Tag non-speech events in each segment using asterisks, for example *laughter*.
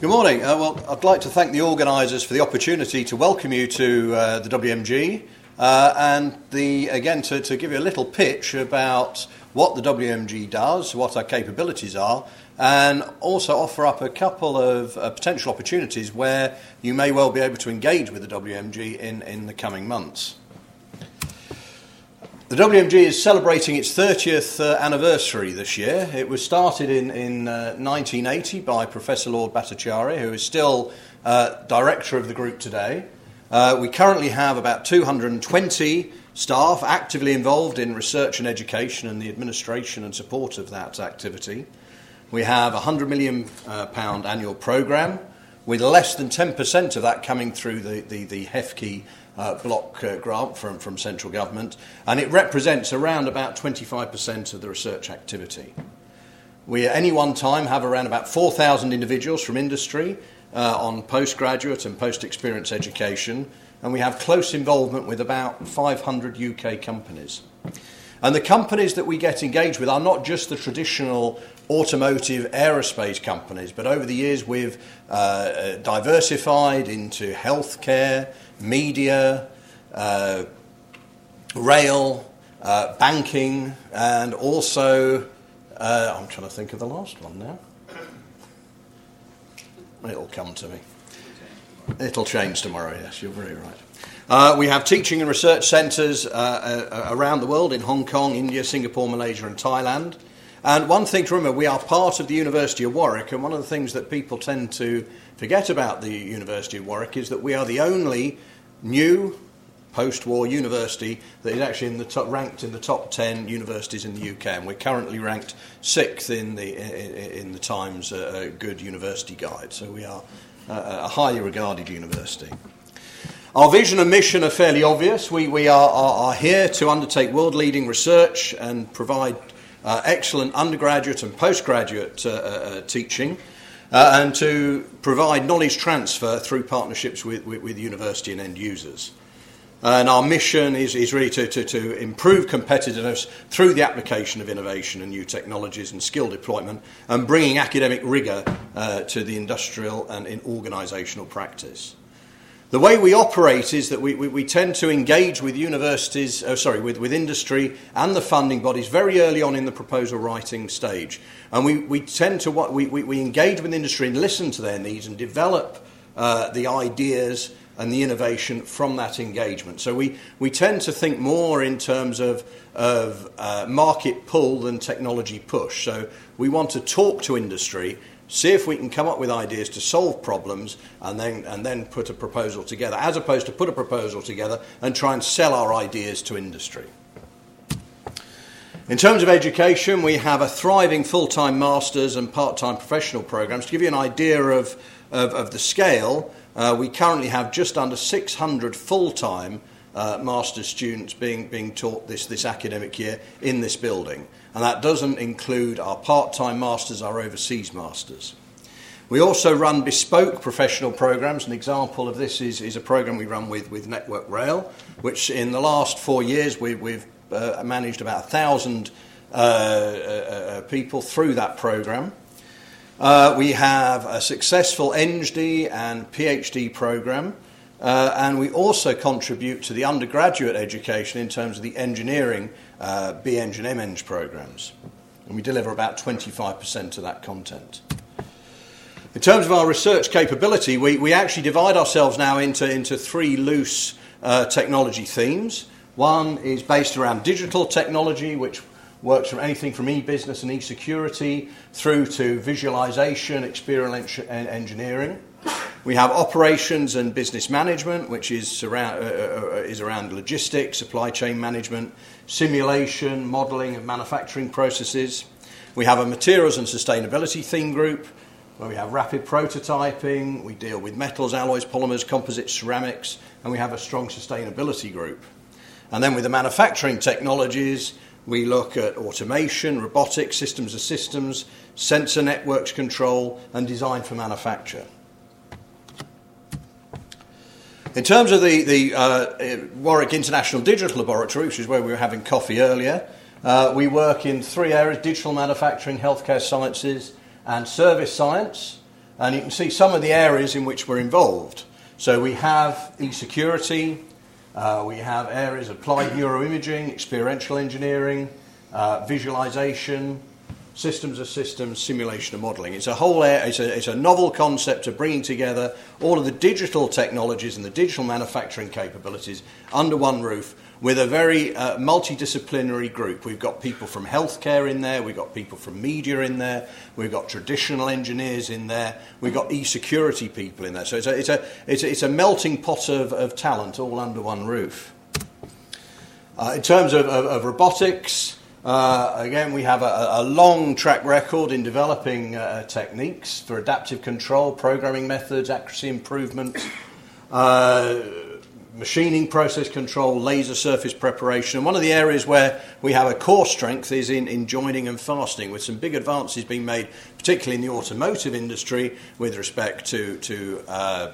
Good morning. Uh, well, I'd like to thank the organisers for the opportunity to welcome you to uh, the WMG uh, and the, again to, to give you a little pitch about what the WMG does, what our capabilities are, and also offer up a couple of uh, potential opportunities where you may well be able to engage with the WMG in, in the coming months. The WMG is celebrating its 30th uh, anniversary this year. It was started in, in uh, 1980 by Professor Lord Bhattacharyya, who is still uh, director of the group today. Uh, we currently have about 220 staff actively involved in research and education and the administration and support of that activity. We have a £100 million uh, annual programme, with less than 10% of that coming through the, the, the HEFCE uh, block uh, grant from, from central government, and it represents around about 25% of the research activity. We at any one time have around about 4,000 individuals from industry uh, on postgraduate and post experience education, and we have close involvement with about 500 UK companies. And the companies that we get engaged with are not just the traditional automotive aerospace companies, but over the years we've uh, uh diversified into healthcare, media, uh, rail, uh, banking, and also, uh, I'm trying to think of the last one now. It'll come to me. It'll change tomorrow, yes, you're very right. Uh, we have teaching and research centres uh, uh, around the world in Hong Kong, India, Singapore, Malaysia, and Thailand. And one thing to remember, we are part of the University of Warwick, and one of the things that people tend to forget about the University of Warwick is that we are the only new post-war university that is actually in the top, ranked in the top 10 universities in the UK and we're currently ranked sixth in the, in the Times uh, Good University Guide so we are uh, a highly regarded university. Our vision and mission are fairly obvious. We, we are, are, are here to undertake world-leading research and provide uh, excellent undergraduate and postgraduate uh, uh, uh teaching uh, and to provide knowledge transfer through partnerships with, with, with university and end users. And our mission is, is really to, to, to improve competitiveness through the application of innovation and new technologies and skill deployment and bringing academic rigour uh, to the industrial and in organisational practice. The way we operate is that we, we, we tend to engage with universities, oh, sorry, with, with industry and the funding bodies very early on in the proposal writing stage. And we, we tend to we, we, we engage with industry and listen to their needs and develop uh, the ideas and the innovation from that engagement. So we, we tend to think more in terms of, of uh, market pull than technology push. So we want to talk to industry see if we can come up with ideas to solve problems and then, and then put a proposal together, as opposed to put a proposal together and try and sell our ideas to industry. In terms of education, we have a thriving full time master's and part time professional programs. To give you an idea of, of, of the scale, uh, we currently have just under 600 full time uh, master's students being, being taught this, this academic year in this building and that doesn't include our part time masters, our overseas masters. We also run bespoke professional programs. An example of this is, is a program we run with, with Network Rail, which in the last four years we, we've uh, managed about a thousand uh, uh, uh people through that program. Uh, we have a successful ND and PhD program, uh, and we also contribute to the undergraduate education in terms of the engineering uh, B-Eng and M-Eng programs. And we deliver about 25% of that content. In terms of our research capability, we, we actually divide ourselves now into, into three loose uh, technology themes. One is based around digital technology, which works from anything from e-business and e-security through to visualization, experiential engineering. We have operations and business management, which is around, uh, uh, uh, is around logistics, supply chain management, simulation, modelling and manufacturing processes. We have a materials and sustainability theme group, where we have rapid prototyping, we deal with metals, alloys, polymers, composites, ceramics, and we have a strong sustainability group. And then with the manufacturing technologies, we look at automation, robotics, systems of systems, sensor networks control, and design for manufacture. In terms of the, the uh, Warwick International Digital Laboratory, which is where we were having coffee earlier, uh, we work in three areas digital manufacturing, healthcare sciences, and service science. And you can see some of the areas in which we're involved. So we have e-security, uh, we have areas of applied neuroimaging, experiential engineering, uh, visualization, systems of systems, simulation and modeling. It's a whole it's a, it's a novel concept of bringing together all of the digital technologies and the digital manufacturing capabilities under one roof with a very uh, multidisciplinary group. We've got people from healthcare in there, we've got people from media in there, we've got traditional engineers in there, we've got e-security people in there. So it's a, it's a, it's a, it's a melting pot of, of talent all under one roof. Uh, in terms of, of, of robotics, uh, again, we have a, a, long track record in developing uh, techniques for adaptive control, programming methods, accuracy improvement, uh, machining process control, laser surface preparation. And one of the areas where we have a core strength is in, in joining and fastening, with some big advances being made, particularly in the automotive industry, with respect to, to uh,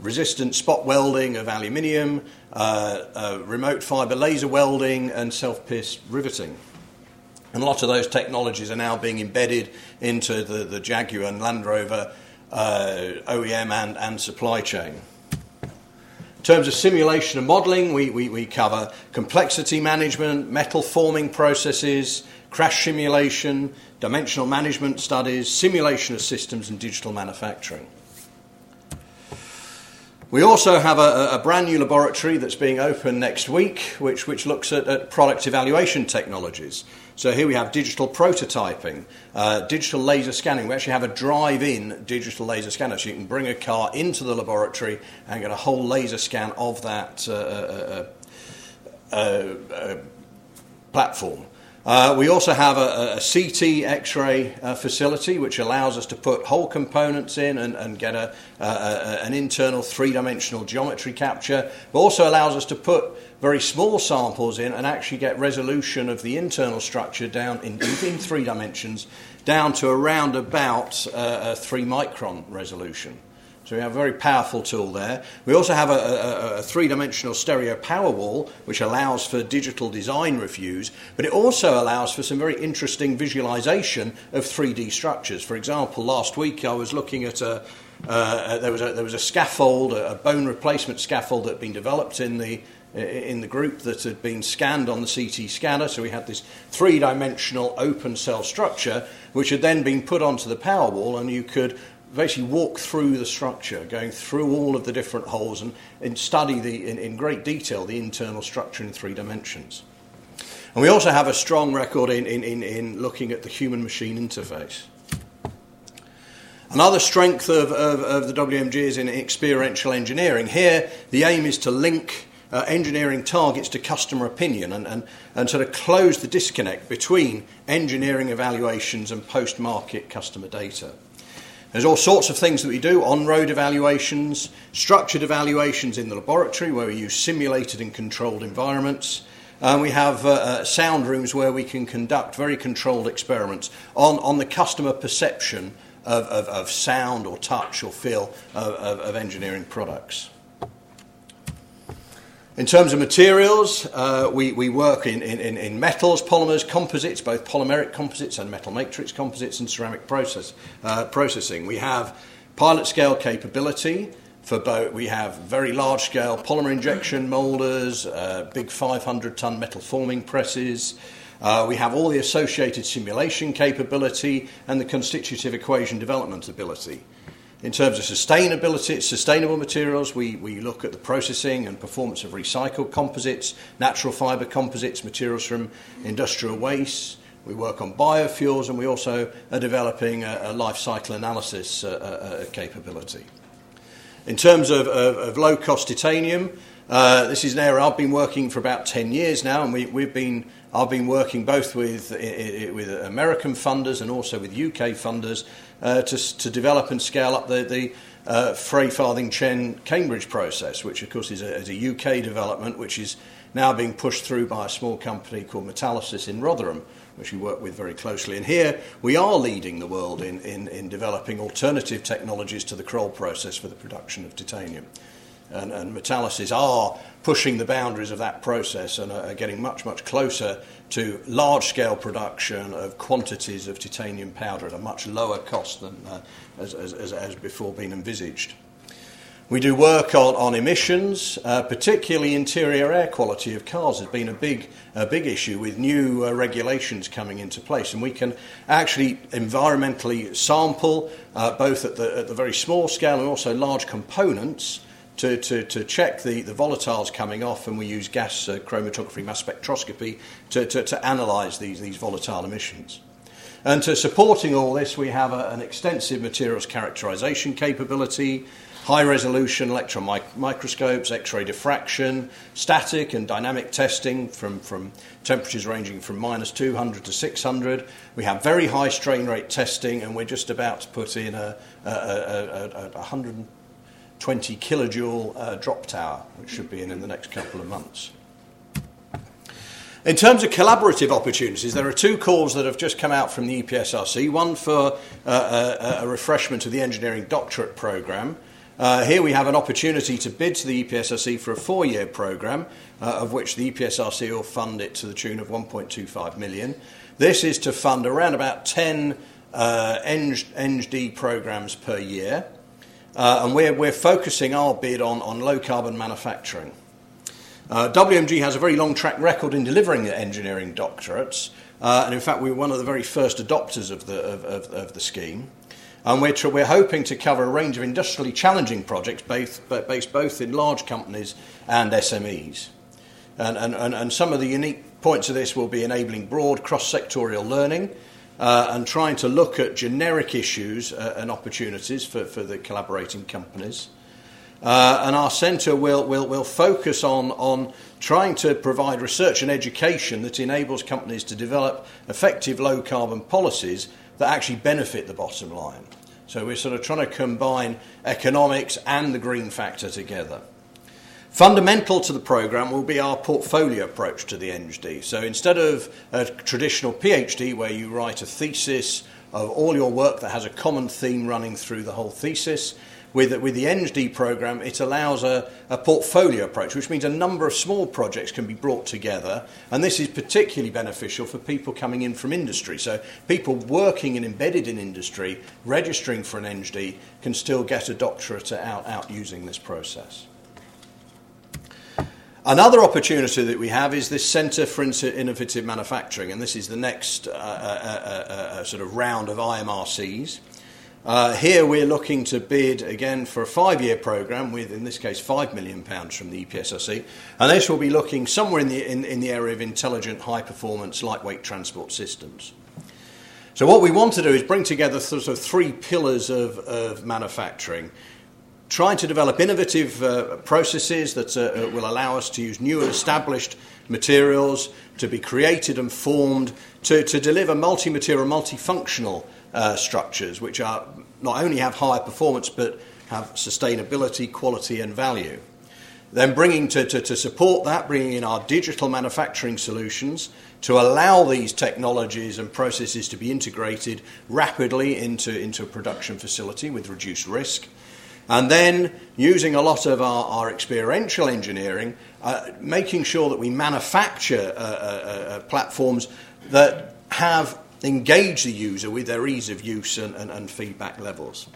resistance spot welding of aluminium, uh, uh, remote fibre laser welding, and self pierce riveting. And a lot of those technologies are now being embedded into the, the Jaguar and Land Rover uh, OEM and, and supply chain. In terms of simulation and modelling, we, we, we cover complexity management, metal forming processes, crash simulation, dimensional management studies, simulation of systems, and digital manufacturing. We also have a, a, brand new laboratory that's being opened next week, which, which looks at, at product evaluation technologies. So here we have digital prototyping, uh, digital laser scanning. We actually have a drive-in digital laser scanner, so you can bring a car into the laboratory and get a whole laser scan of that uh, uh, uh, uh, uh platform. Uh, we also have a, a CT X ray uh, facility which allows us to put whole components in and, and get a, a, an internal three dimensional geometry capture, but also allows us to put very small samples in and actually get resolution of the internal structure down in, *coughs* in three dimensions down to around about uh, a three micron resolution. So we have a very powerful tool there. We also have a, a, a three dimensional stereo power wall, which allows for digital design reviews, but it also allows for some very interesting visualization of 3D structures. For example, last week I was looking at a, uh, there, was a there was a scaffold, a bone replacement scaffold that had been developed in the in the group that had been scanned on the CT scanner. So we had this three dimensional open cell structure, which had then been put onto the power wall, and you could basically walk through the structure, going through all of the different holes and, and study the, in, in great detail the internal structure in three dimensions. And we also have a strong record in, in, in, in looking at the human machine interface. Another strength of, of, of, the WMG is in experiential engineering. Here, the aim is to link uh, engineering targets to customer opinion and, and, and sort of close the disconnect between engineering evaluations and post market customer data. There's all sorts of things that we do on road evaluations, structured evaluations in the laboratory where we use simulated and controlled environments. And we have uh, uh, sound rooms where we can conduct very controlled experiments on, on the customer perception of, of, of sound or touch or feel of, of, of engineering products. In terms of materials, uh, we, we work in, in, in metals, polymers, composites, both polymeric composites and metal matrix composites, and ceramic process, uh, processing. We have pilot scale capability for both. We have very large scale polymer injection molders, uh, big 500 ton metal forming presses. Uh, we have all the associated simulation capability and the constitutive equation development ability. In terms of sustainability, sustainable materials, we, we look at the processing and performance of recycled composites, natural fibre composites, materials from industrial waste. We work on biofuels and we also are developing a, a life cycle analysis uh, uh, uh capability. In terms of, of, of low cost titanium, uh, this is an area I've been working for about 10 years now, and we, we've been I've been working both with, with American funders and also with UK funders uh, to, to develop and scale up the, the uh, Fray Farthing Chen Cambridge process, which of course is a, is a UK development, which is now being pushed through by a small company called Metalysis in Rotherham, which we work with very closely. And here we are leading the world in, in, in developing alternative technologies to the Kroll process for the production of titanium. And, and are pushing the boundaries of that process and are, getting much, much closer to large scale production of quantities of titanium powder at a much lower cost than uh, as, as, as before been envisaged. We do work on, on emissions, uh, particularly interior air quality of cars has been a big, a big issue with new uh, regulations coming into place. And we can actually environmentally sample uh, both at the, at the very small scale and also large components to, to, to check the, the volatiles coming off, and we use gas uh, chromatography, mass spectroscopy to, to, to analyse these, these volatile emissions. And to supporting all this, we have a, an extensive materials characterization capability, high resolution electron mic- microscopes, X ray diffraction, static and dynamic testing from, from temperatures ranging from minus 200 to 600. We have very high strain rate testing, and we're just about to put in a, a, a, a 120 kilojoule uh, drop tower, which should be in in the next couple of months. In terms of collaborative opportunities, there are two calls that have just come out from the EPSRC. One for uh, a, a, refreshment of the engineering doctorate programme. Uh, here we have an opportunity to bid to the EPSRC for a four year programme, uh, of which the EPSRC will fund it to the tune of 1.25 million. This is to fund around about 10 uh, ENG-D programmes per year, uh, and we're, we're focusing our bid on, on low carbon manufacturing. Uh, WMG has a very long track record in delivering engineering doctorates, uh, and in fact, we were one of the very first adopters of the, of, of, of the scheme. And we're, we're hoping to cover a range of industrially challenging projects based, based both in large companies and SMEs. And, and, and, and some of the unique points of this will be enabling broad cross sectorial learning uh, and trying to look at generic issues uh, and opportunities for, for the collaborating companies. Uh, and our centre will, will, will focus on, on trying to provide research and education that enables companies to develop effective low carbon policies that actually benefit the bottom line. So we're sort of trying to combine economics and the green factor together. Fundamental to the programme will be our portfolio approach to the ENG-D. So instead of a traditional PhD where you write a thesis of all your work that has a common theme running through the whole thesis, with, with the ENG-D program, it allows a, a portfolio approach, which means a number of small projects can be brought together. And this is particularly beneficial for people coming in from industry. So, people working and embedded in industry, registering for an ENG-D, can still get a doctorate out, out using this process. Another opportunity that we have is this Centre for Innovative Manufacturing, and this is the next uh, uh, uh, uh sort of round of IMRCs. Uh, here we're looking to bid again for a five year programme with, in this case, £5 million from the EPSRC. And this will be looking somewhere in the, in, in the area of intelligent, high performance, lightweight transport systems. So, what we want to do is bring together sort of three pillars of, of manufacturing. Trying to develop innovative uh, processes that uh, uh will allow us to use new and established materials, to be created and formed, to, to deliver multi material, multifunctional uh, structures, which are not only have higher performance but have sustainability, quality, and value. Then bringing to, to, to support that, bringing in our digital manufacturing solutions to allow these technologies and processes to be integrated rapidly into, into a production facility with reduced risk. And then using a lot of our, our experiential engineering, uh, making sure that we manufacture uh, uh, uh platforms that have engage the user with their ease of use and, and, and feedback levels.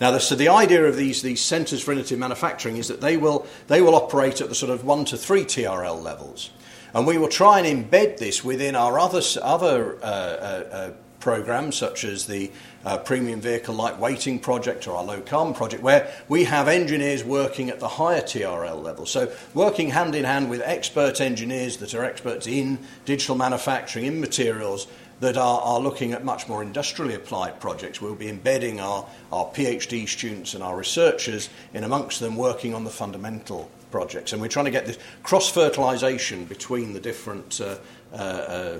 Now, the, so the idea of these, these centres for innovative manufacturing is that they will, they will operate at the sort of 1 to 3 TRL levels. And we will try and embed this within our other, other uh, uh, uh, programs, such as the uh, Premium Vehicle Lightweighting Project or our Low Carbon Project, where we have engineers working at the higher TRL level. So, working hand in hand with expert engineers that are experts in digital manufacturing, in materials, that are, are looking at much more industrially applied projects. We'll be embedding our, our PhD students and our researchers in amongst them working on the fundamental projects. And we're trying to get this cross fertilisation between the different uh, uh, uh,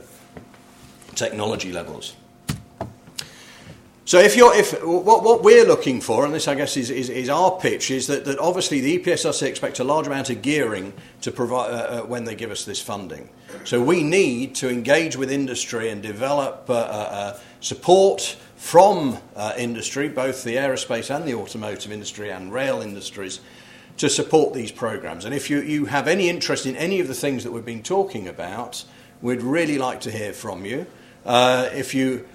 technology levels. So if you're, if what, what we're looking for, and this I guess is, is, is, our pitch, is that, that obviously the EPSRC expect a large amount of gearing to provide uh, uh, when they give us this funding. So we need to engage with industry and develop uh, uh, uh support from uh, industry, both the aerospace and the automotive industry and rail industries, to support these programs. And if you, you have any interest in any of the things that we've been talking about, we'd really like to hear from you. If you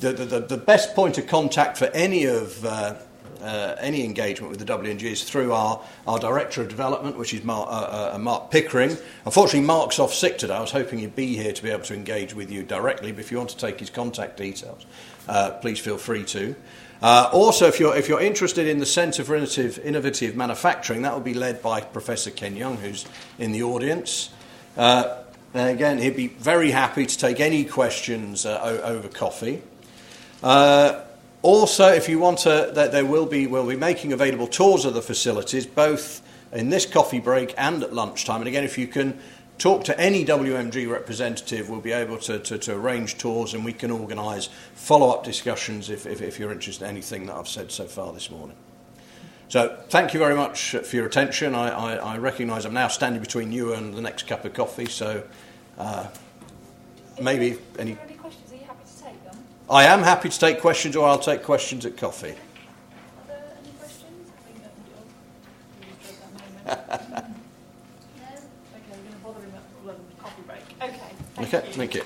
the, the, the best point of contact for any of uh, uh, any engagement with the WMG is through our, our Director of Development, which is Mark, uh, uh, uh, Mark Pickering. Unfortunately, Mark's off sick today. I was hoping he'd be here to be able to engage with you directly, but if you want to take his contact details, uh, please feel free to. Uh, also, if you're, if you're interested in the Centre for Innovative, Innovative Manufacturing, that will be led by Professor Ken Young, who's in the audience. again, he'd be very happy to take any questions over coffee. Uh, also, if you want to, that there will be, we'll be making available tours of the facilities, both in this coffee break and at lunchtime. And again, if you can talk to any WMG representative, we'll be able to, to, to arrange tours and we can organise follow up discussions if, if, if, you're interested in anything that I've said so far this morning. So, thank you very much for your attention. I, I, I recognise I'm now standing between you and the next cup of coffee, so uh, maybe any. I am happy to take questions, or I'll take questions at coffee. Are there any questions? *laughs* no? Okay, we're going to bother him um, at coffee break. Okay. Thank okay, you. thank you.